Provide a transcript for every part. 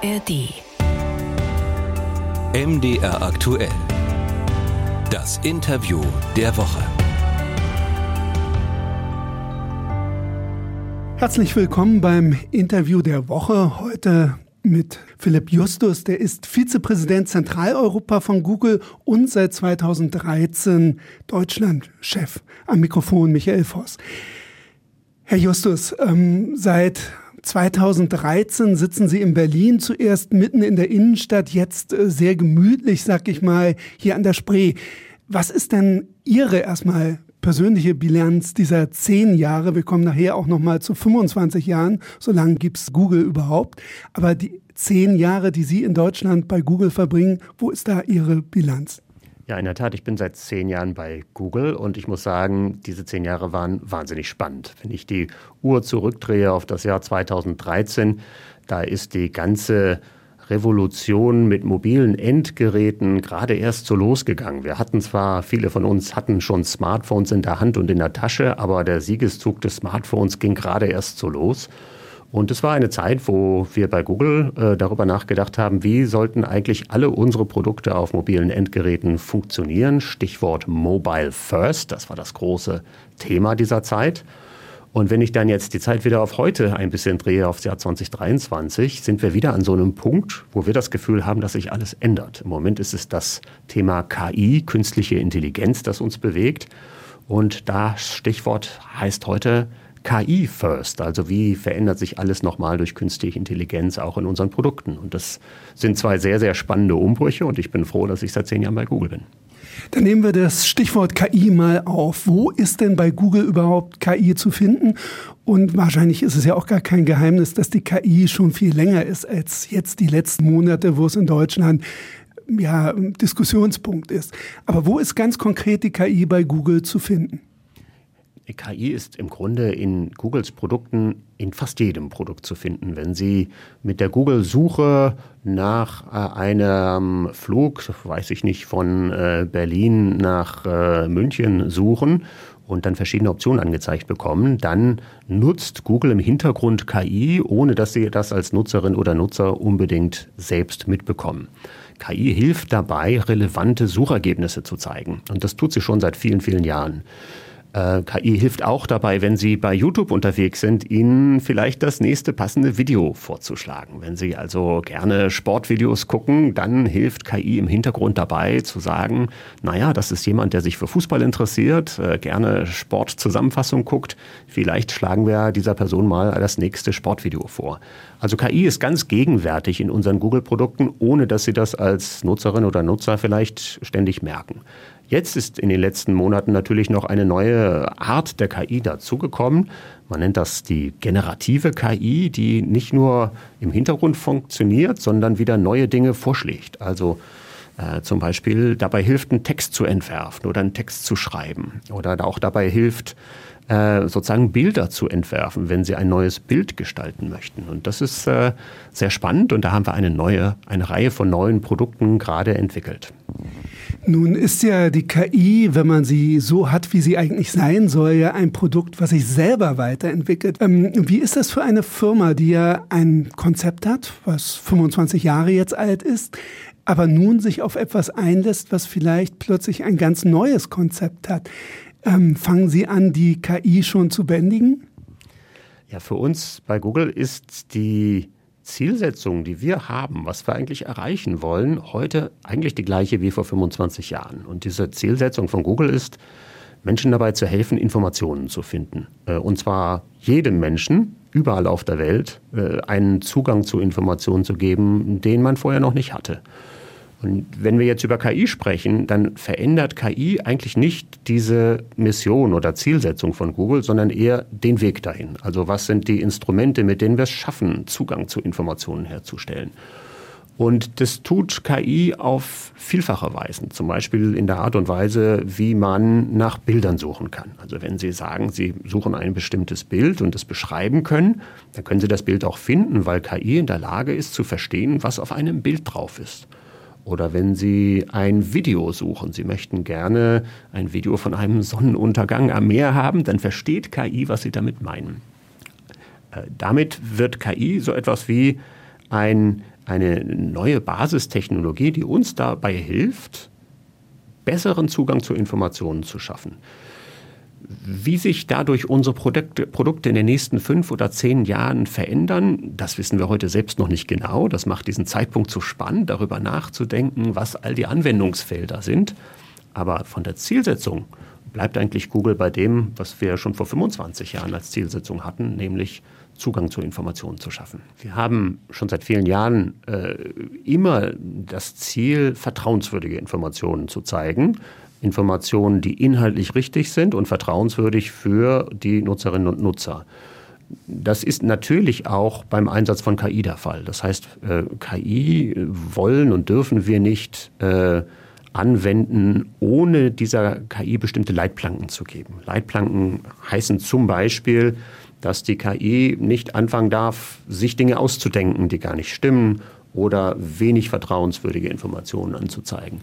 ARD. MDR aktuell. Das Interview der Woche. Herzlich willkommen beim Interview der Woche. Heute mit Philipp Justus, der ist Vizepräsident Zentraleuropa von Google und seit 2013 Deutschlandchef. Am Mikrofon Michael Voss. Herr Justus, ähm, seit 2013 sitzen Sie in Berlin, zuerst mitten in der Innenstadt, jetzt äh, sehr gemütlich, sag ich mal, hier an der Spree. Was ist denn Ihre erstmal persönliche Bilanz dieser zehn Jahre? Wir kommen nachher auch nochmal zu 25 Jahren, so lange gibt's Google überhaupt. Aber die zehn Jahre, die Sie in Deutschland bei Google verbringen, wo ist da Ihre Bilanz? Ja, in der Tat, ich bin seit zehn Jahren bei Google und ich muss sagen, diese zehn Jahre waren wahnsinnig spannend. Wenn ich die Uhr zurückdrehe auf das Jahr 2013, da ist die ganze Revolution mit mobilen Endgeräten gerade erst so losgegangen. Wir hatten zwar, viele von uns hatten schon Smartphones in der Hand und in der Tasche, aber der Siegeszug des Smartphones ging gerade erst so los. Und es war eine Zeit, wo wir bei Google äh, darüber nachgedacht haben, wie sollten eigentlich alle unsere Produkte auf mobilen Endgeräten funktionieren. Stichwort Mobile First, das war das große Thema dieser Zeit. Und wenn ich dann jetzt die Zeit wieder auf heute ein bisschen drehe, aufs Jahr 2023, sind wir wieder an so einem Punkt, wo wir das Gefühl haben, dass sich alles ändert. Im Moment ist es das Thema KI, künstliche Intelligenz, das uns bewegt. Und da Stichwort heißt heute KI first, also wie verändert sich alles nochmal durch künstliche Intelligenz auch in unseren Produkten. Und das sind zwei sehr, sehr spannende Umbrüche und ich bin froh, dass ich seit zehn Jahren bei Google bin. Dann nehmen wir das Stichwort KI mal auf. Wo ist denn bei Google überhaupt KI zu finden? Und wahrscheinlich ist es ja auch gar kein Geheimnis, dass die KI schon viel länger ist als jetzt die letzten Monate, wo es in Deutschland ja Diskussionspunkt ist. Aber wo ist ganz konkret die KI bei Google zu finden? KI ist im Grunde in Googles Produkten in fast jedem Produkt zu finden. Wenn Sie mit der Google-Suche nach äh, einem Flug, weiß ich nicht, von äh, Berlin nach äh, München suchen und dann verschiedene Optionen angezeigt bekommen, dann nutzt Google im Hintergrund KI, ohne dass Sie das als Nutzerin oder Nutzer unbedingt selbst mitbekommen. KI hilft dabei, relevante Suchergebnisse zu zeigen. Und das tut sie schon seit vielen, vielen Jahren. Äh, KI hilft auch dabei, wenn Sie bei YouTube unterwegs sind, Ihnen vielleicht das nächste passende Video vorzuschlagen. Wenn Sie also gerne Sportvideos gucken, dann hilft KI im Hintergrund dabei zu sagen, naja, das ist jemand, der sich für Fußball interessiert, äh, gerne Sportzusammenfassung guckt. Vielleicht schlagen wir dieser Person mal das nächste Sportvideo vor. Also KI ist ganz gegenwärtig in unseren Google-Produkten, ohne dass Sie das als Nutzerin oder Nutzer vielleicht ständig merken. Jetzt ist in den letzten Monaten natürlich noch eine neue Art der KI dazugekommen. Man nennt das die generative KI, die nicht nur im Hintergrund funktioniert, sondern wieder neue Dinge vorschlägt. Also äh, zum Beispiel dabei hilft, einen Text zu entwerfen oder einen Text zu schreiben. Oder auch dabei hilft, äh, sozusagen Bilder zu entwerfen, wenn sie ein neues Bild gestalten möchten. Und das ist äh, sehr spannend und da haben wir eine neue, eine Reihe von neuen Produkten gerade entwickelt. Nun ist ja die KI, wenn man sie so hat, wie sie eigentlich sein soll, ja ein Produkt, was sich selber weiterentwickelt. Ähm, wie ist das für eine Firma, die ja ein Konzept hat, was 25 Jahre jetzt alt ist, aber nun sich auf etwas einlässt, was vielleicht plötzlich ein ganz neues Konzept hat? Ähm, fangen Sie an, die KI schon zu bändigen? Ja, für uns bei Google ist die Zielsetzung, die wir haben, was wir eigentlich erreichen wollen, heute eigentlich die gleiche wie vor 25 Jahren. Und diese Zielsetzung von Google ist, Menschen dabei zu helfen, Informationen zu finden. Äh, und zwar jedem Menschen, überall auf der Welt, äh, einen Zugang zu Informationen zu geben, den man vorher noch nicht hatte. Und wenn wir jetzt über KI sprechen, dann verändert KI eigentlich nicht diese Mission oder Zielsetzung von Google, sondern eher den Weg dahin. Also was sind die Instrumente, mit denen wir es schaffen, Zugang zu Informationen herzustellen. Und das tut KI auf vielfache Weisen. Zum Beispiel in der Art und Weise, wie man nach Bildern suchen kann. Also wenn Sie sagen, Sie suchen ein bestimmtes Bild und es beschreiben können, dann können Sie das Bild auch finden, weil KI in der Lage ist zu verstehen, was auf einem Bild drauf ist. Oder wenn Sie ein Video suchen, Sie möchten gerne ein Video von einem Sonnenuntergang am Meer haben, dann versteht KI, was Sie damit meinen. Äh, damit wird KI so etwas wie ein eine neue Basistechnologie, die uns dabei hilft, besseren Zugang zu Informationen zu schaffen. Wie sich dadurch unsere Produkte, Produkte in den nächsten fünf oder zehn Jahren verändern, das wissen wir heute selbst noch nicht genau. Das macht diesen Zeitpunkt so spannend, darüber nachzudenken, was all die Anwendungsfelder sind. Aber von der Zielsetzung bleibt eigentlich Google bei dem, was wir schon vor 25 Jahren als Zielsetzung hatten, nämlich Zugang zu Informationen zu schaffen. Wir haben schon seit vielen Jahren äh, immer das Ziel, vertrauenswürdige Informationen zu zeigen. Informationen, die inhaltlich richtig sind und vertrauenswürdig für die Nutzerinnen und Nutzer. Das ist natürlich auch beim Einsatz von KI der Fall. Das heißt, äh, KI wollen und dürfen wir nicht äh, anwenden, ohne dieser KI bestimmte Leitplanken zu geben. Leitplanken heißen zum Beispiel, dass die KI nicht anfangen darf, sich Dinge auszudenken, die gar nicht stimmen oder wenig vertrauenswürdige Informationen anzuzeigen.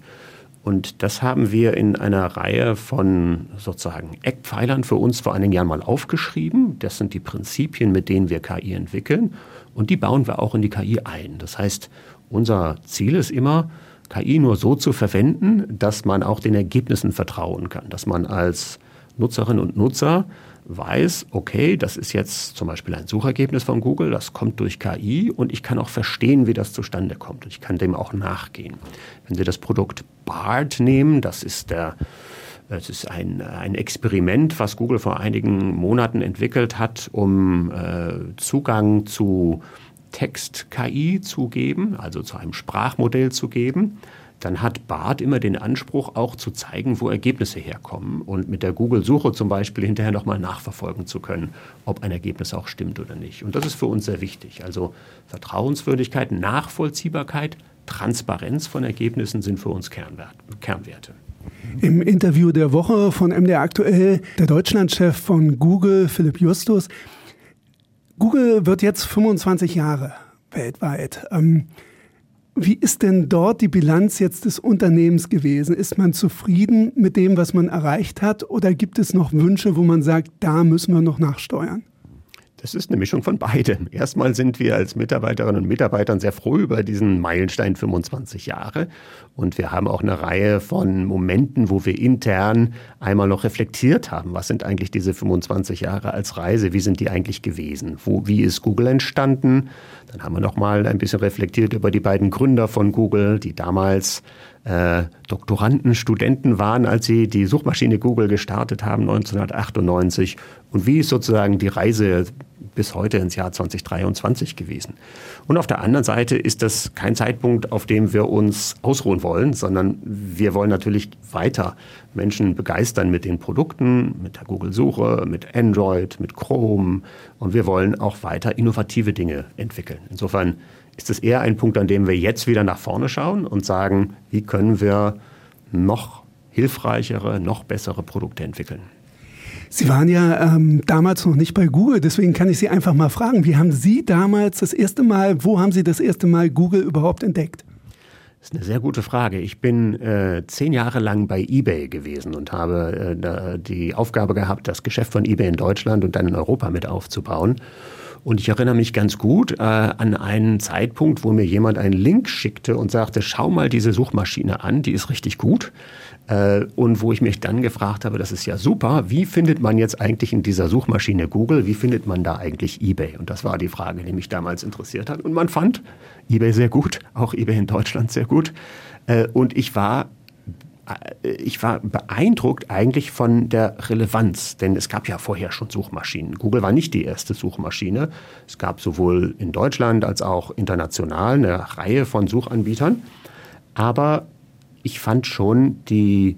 Und das haben wir in einer Reihe von sozusagen Eckpfeilern für uns vor einigen Jahren mal aufgeschrieben. Das sind die Prinzipien, mit denen wir KI entwickeln. Und die bauen wir auch in die KI ein. Das heißt, unser Ziel ist immer, KI nur so zu verwenden, dass man auch den Ergebnissen vertrauen kann. Dass man als Nutzerin und Nutzer weiß, okay, das ist jetzt zum Beispiel ein Suchergebnis von Google, das kommt durch KI und ich kann auch verstehen, wie das zustande kommt. Und ich kann dem auch nachgehen. Wenn Sie das Produkt BART nehmen, das ist der es ist ein, ein Experiment, was Google vor einigen Monaten entwickelt hat, um äh, Zugang zu Text-KI zu geben, also zu einem Sprachmodell zu geben dann hat BART immer den Anspruch, auch zu zeigen, wo Ergebnisse herkommen und mit der Google-Suche zum Beispiel hinterher nochmal nachverfolgen zu können, ob ein Ergebnis auch stimmt oder nicht. Und das ist für uns sehr wichtig. Also Vertrauenswürdigkeit, Nachvollziehbarkeit, Transparenz von Ergebnissen sind für uns Kernwerte. Im Interview der Woche von MDR aktuell der Deutschlandchef von Google, Philipp Justus. Google wird jetzt 25 Jahre weltweit. Ähm, wie ist denn dort die Bilanz jetzt des Unternehmens gewesen? Ist man zufrieden mit dem, was man erreicht hat, oder gibt es noch Wünsche, wo man sagt, da müssen wir noch nachsteuern? Das ist eine Mischung von beidem. Erstmal sind wir als Mitarbeiterinnen und Mitarbeiter sehr froh über diesen Meilenstein 25 Jahre. Und wir haben auch eine Reihe von Momenten, wo wir intern einmal noch reflektiert haben. Was sind eigentlich diese 25 Jahre als Reise? Wie sind die eigentlich gewesen? Wo, wie ist Google entstanden? Dann haben wir noch mal ein bisschen reflektiert über die beiden Gründer von Google, die damals äh, Doktoranden, Studenten waren, als sie die Suchmaschine Google gestartet haben 1998 und wie ist sozusagen die Reise bis heute ins Jahr 2023 gewesen. Und auf der anderen Seite ist das kein Zeitpunkt, auf dem wir uns ausruhen wollen, sondern wir wollen natürlich weiter Menschen begeistern mit den Produkten, mit der Google-Suche, mit Android, mit Chrome und wir wollen auch weiter innovative Dinge entwickeln. Insofern ist es eher ein Punkt, an dem wir jetzt wieder nach vorne schauen und sagen, wie können wir noch hilfreichere, noch bessere Produkte entwickeln. Sie waren ja ähm, damals noch nicht bei Google, deswegen kann ich Sie einfach mal fragen, wie haben Sie damals das erste Mal, wo haben Sie das erste Mal Google überhaupt entdeckt? Das ist eine sehr gute Frage. Ich bin äh, zehn Jahre lang bei eBay gewesen und habe äh, die Aufgabe gehabt, das Geschäft von eBay in Deutschland und dann in Europa mit aufzubauen. Und ich erinnere mich ganz gut äh, an einen Zeitpunkt, wo mir jemand einen Link schickte und sagte, schau mal diese Suchmaschine an, die ist richtig gut. Äh, und wo ich mich dann gefragt habe, das ist ja super, wie findet man jetzt eigentlich in dieser Suchmaschine Google, wie findet man da eigentlich eBay? Und das war die Frage, die mich damals interessiert hat. Und man fand eBay sehr gut, auch eBay in Deutschland sehr gut. Äh, und ich war ich war beeindruckt eigentlich von der Relevanz, denn es gab ja vorher schon Suchmaschinen. Google war nicht die erste Suchmaschine. Es gab sowohl in Deutschland als auch international eine Reihe von Suchanbietern. Aber ich fand schon die,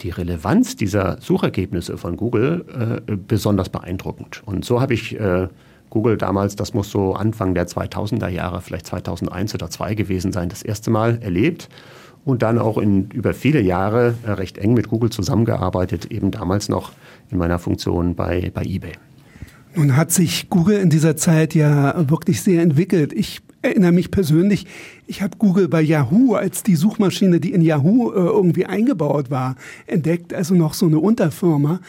die Relevanz dieser Suchergebnisse von Google äh, besonders beeindruckend. Und so habe ich äh, Google damals, das muss so Anfang der 2000er Jahre, vielleicht 2001 oder 2002 gewesen sein, das erste Mal erlebt und dann auch in über viele Jahre äh, recht eng mit Google zusammengearbeitet, eben damals noch in meiner Funktion bei, bei eBay. Nun hat sich Google in dieser Zeit ja wirklich sehr entwickelt. Ich erinnere mich persönlich, ich habe Google bei Yahoo als die Suchmaschine, die in Yahoo äh, irgendwie eingebaut war, entdeckt, also noch so eine Unterfirma.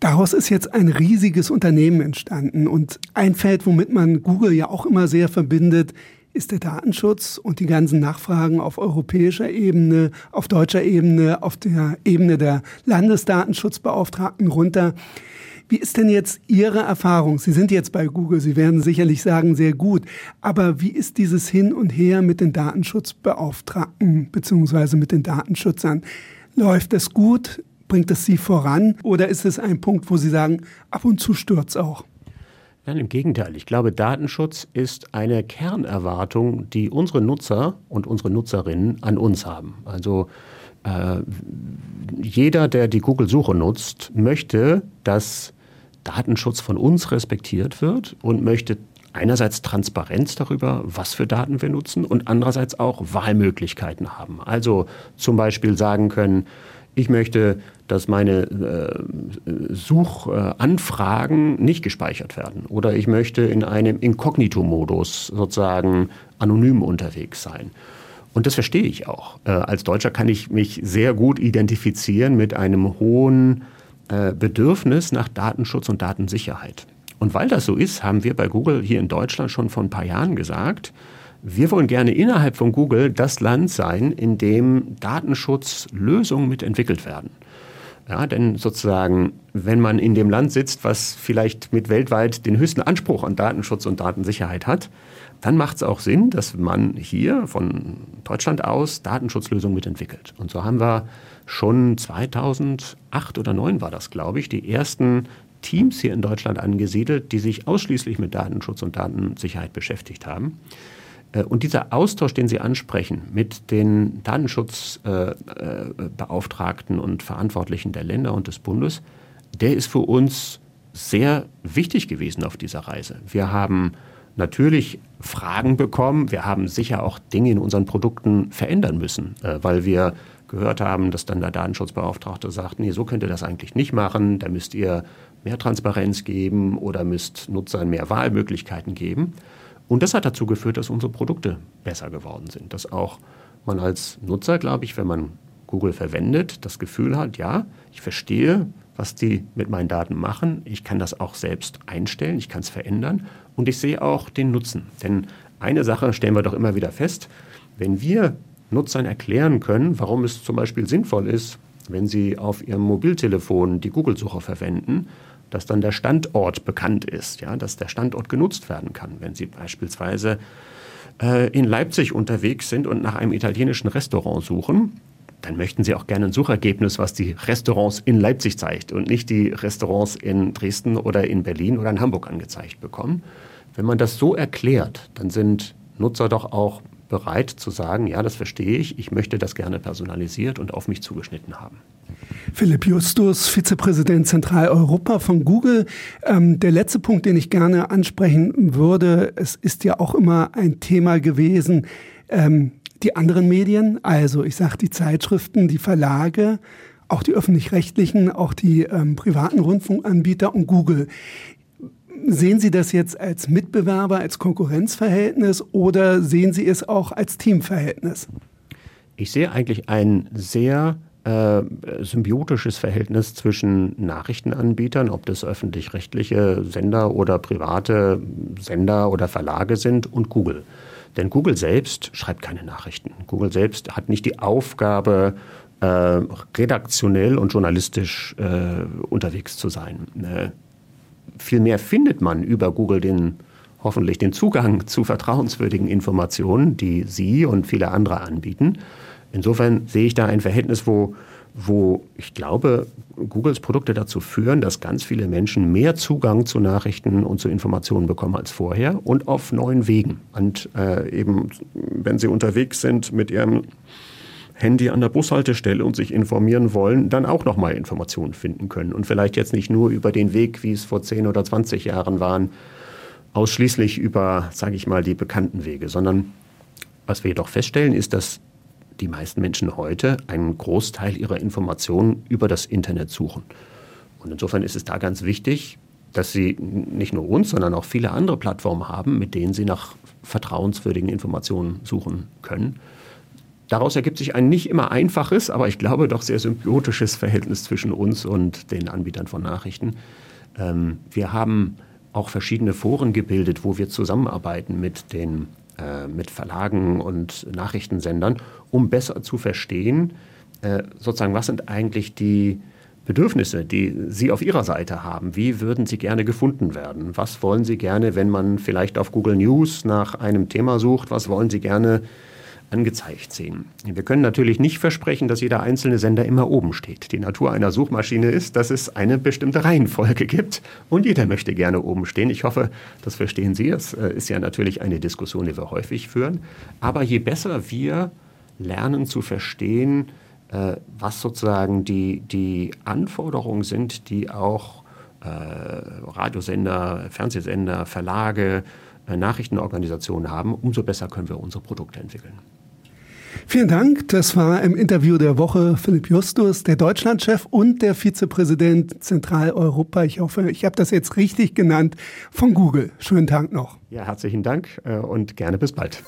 Daraus ist jetzt ein riesiges Unternehmen entstanden und ein Feld, womit man Google ja auch immer sehr verbindet, ist der Datenschutz und die ganzen Nachfragen auf europäischer Ebene, auf deutscher Ebene, auf der Ebene der Landesdatenschutzbeauftragten runter. Wie ist denn jetzt Ihre Erfahrung? Sie sind jetzt bei Google, Sie werden sicherlich sagen, sehr gut. Aber wie ist dieses Hin und Her mit den Datenschutzbeauftragten beziehungsweise mit den Datenschützern? Läuft es gut? Bringt es Sie voran? Oder ist es ein Punkt, wo Sie sagen, ab und zu stürzt auch? Nein, im Gegenteil. Ich glaube, Datenschutz ist eine Kernerwartung, die unsere Nutzer und unsere Nutzerinnen an uns haben. Also äh, jeder, der die Google-Suche nutzt, möchte, dass Datenschutz von uns respektiert wird und möchte einerseits Transparenz darüber, was für Daten wir nutzen und andererseits auch Wahlmöglichkeiten haben. Also zum Beispiel sagen können, ich möchte, dass meine äh, Suchanfragen nicht gespeichert werden. Oder ich möchte in einem Inkognito-Modus sozusagen anonym unterwegs sein. Und das verstehe ich auch. Äh, als Deutscher kann ich mich sehr gut identifizieren mit einem hohen äh, Bedürfnis nach Datenschutz und Datensicherheit. Und weil das so ist, haben wir bei Google hier in Deutschland schon vor ein paar Jahren gesagt, wir wollen gerne innerhalb von Google das Land sein, in dem Datenschutzlösungen mitentwickelt werden. Ja, denn sozusagen, wenn man in dem Land sitzt, was vielleicht mit weltweit den höchsten Anspruch an Datenschutz und Datensicherheit hat, dann macht es auch Sinn, dass man hier von Deutschland aus Datenschutzlösungen mitentwickelt. Und so haben wir schon 2008 oder 2009 war das, glaube ich, die ersten Teams hier in Deutschland angesiedelt, die sich ausschließlich mit Datenschutz und Datensicherheit beschäftigt haben. Äh, und dieser Austausch, den Sie ansprechen mit den Datenschutzbeauftragten und Verantwortlichen der Länder und des Bundes, der ist für uns sehr wichtig gewesen auf dieser Reise. Wir haben natürlich Fragen bekommen. Wir haben sicher auch Dinge in unseren Produkten verändern müssen, äh, weil wir gehört haben, dass dann der Datenschutzbeauftragte sagt, nee, so könnt ihr das eigentlich nicht machen, da müsst ihr mehr Transparenz geben oder müsst Nutzern mehr Wahlmöglichkeiten geben. Und das hat dazu geführt, dass unsere Produkte besser geworden sind. Dass auch man als Nutzer, glaube ich, wenn man Google verwendet, das Gefühl hat, ja, ich verstehe, was die mit meinen Daten machen. Ich kann das auch selbst einstellen, ich kann es verändern und ich sehe auch den Nutzen. Denn eine Sache stellen wir doch immer wieder fest, wenn wir Nutzern erklären können, warum es zum Beispiel sinnvoll ist, wenn sie auf ihrem Mobiltelefon die Google-Suche verwenden, dass dann der Standort bekannt ist, ja, dass der Standort genutzt werden kann. Wenn Sie beispielsweise äh, in Leipzig unterwegs sind und nach einem italienischen Restaurant suchen, dann möchten Sie auch gerne ein Suchergebnis, was die Restaurants in Leipzig zeigt und nicht die Restaurants in Dresden oder in Berlin oder in Hamburg angezeigt bekommen. Wenn man das so erklärt, dann sind Nutzer doch auch bereit zu sagen, ja, das verstehe ich, ich möchte das gerne personalisiert und auf mich zugeschnitten haben. Philipp Justus, Vizepräsident Zentraleuropa von Google. Ähm, der letzte Punkt, den ich gerne ansprechen würde, es ist ja auch immer ein Thema gewesen, ähm, die anderen Medien, also ich sage die Zeitschriften, die Verlage, auch die öffentlich-rechtlichen, auch die ähm, privaten Rundfunkanbieter und Google. Sehen Sie das jetzt als Mitbewerber, als Konkurrenzverhältnis oder sehen Sie es auch als Teamverhältnis? Ich sehe eigentlich ein sehr äh, symbiotisches Verhältnis zwischen Nachrichtenanbietern, ob das öffentlich-rechtliche Sender oder private Sender oder Verlage sind, und Google. Denn Google selbst schreibt keine Nachrichten. Google selbst hat nicht die Aufgabe, äh, redaktionell und journalistisch äh, unterwegs zu sein. Äh, vielmehr findet man über Google den hoffentlich den Zugang zu vertrauenswürdigen Informationen, die Sie und viele andere anbieten. Insofern sehe ich da ein Verhältnis, wo, wo ich glaube, Googles Produkte dazu führen, dass ganz viele Menschen mehr Zugang zu Nachrichten und zu Informationen bekommen als vorher und auf neuen Wegen. Und äh, eben, wenn sie unterwegs sind mit ihrem Handy an der Bushaltestelle und sich informieren wollen, dann auch nochmal Informationen finden können. Und vielleicht jetzt nicht nur über den Weg, wie es vor 10 oder 20 Jahren waren, ausschließlich über, sage ich mal, die bekannten Wege, sondern was wir jedoch feststellen, ist, dass die meisten Menschen heute einen Großteil ihrer Informationen über das Internet suchen. Und insofern ist es da ganz wichtig, dass sie nicht nur uns, sondern auch viele andere Plattformen haben, mit denen sie nach vertrauenswürdigen Informationen suchen können. Daraus ergibt sich ein nicht immer einfaches, aber ich glaube doch sehr symbiotisches Verhältnis zwischen uns und den Anbietern von Nachrichten. Ähm, wir haben auch verschiedene Foren gebildet, wo wir zusammenarbeiten mit den äh, mit Verlagen und Nachrichtensendern, um besser zu verstehen, äh, sozusagen, was sind eigentlich die Bedürfnisse, die Sie auf Ihrer Seite haben. Wie würden Sie gerne gefunden werden? Was wollen Sie gerne, wenn man vielleicht auf Google News nach einem Thema sucht? Was wollen Sie gerne angezeigt sehen? Wir können natürlich nicht versprechen, dass jeder einzelne Sender immer oben steht. Die Natur einer Suchmaschine ist, dass es eine bestimmte Reihenfolge gibt und jeder möchte gerne oben stehen. Ich hoffe, das verstehen Sie. Es äh, ist ja natürlich eine Diskussion, die wir häufig führen. Aber je besser wir lernen zu verstehen, äh, was sozusagen die, die Anforderungen sind, die auch äh, Radiosender, Fernsehsender, Verlage, Nachrichtenorganisationen haben, umso besser können wir unsere Produkte entwickeln. Vielen Dank. Das war im Interview der Woche Philipp Justus, der Deutschlandchef und der Vizepräsident Zentraleuropa. Ich hoffe, ich habe das jetzt richtig genannt von Google. Schönen Tag noch. Ja, herzlichen Dank und gerne bis bald.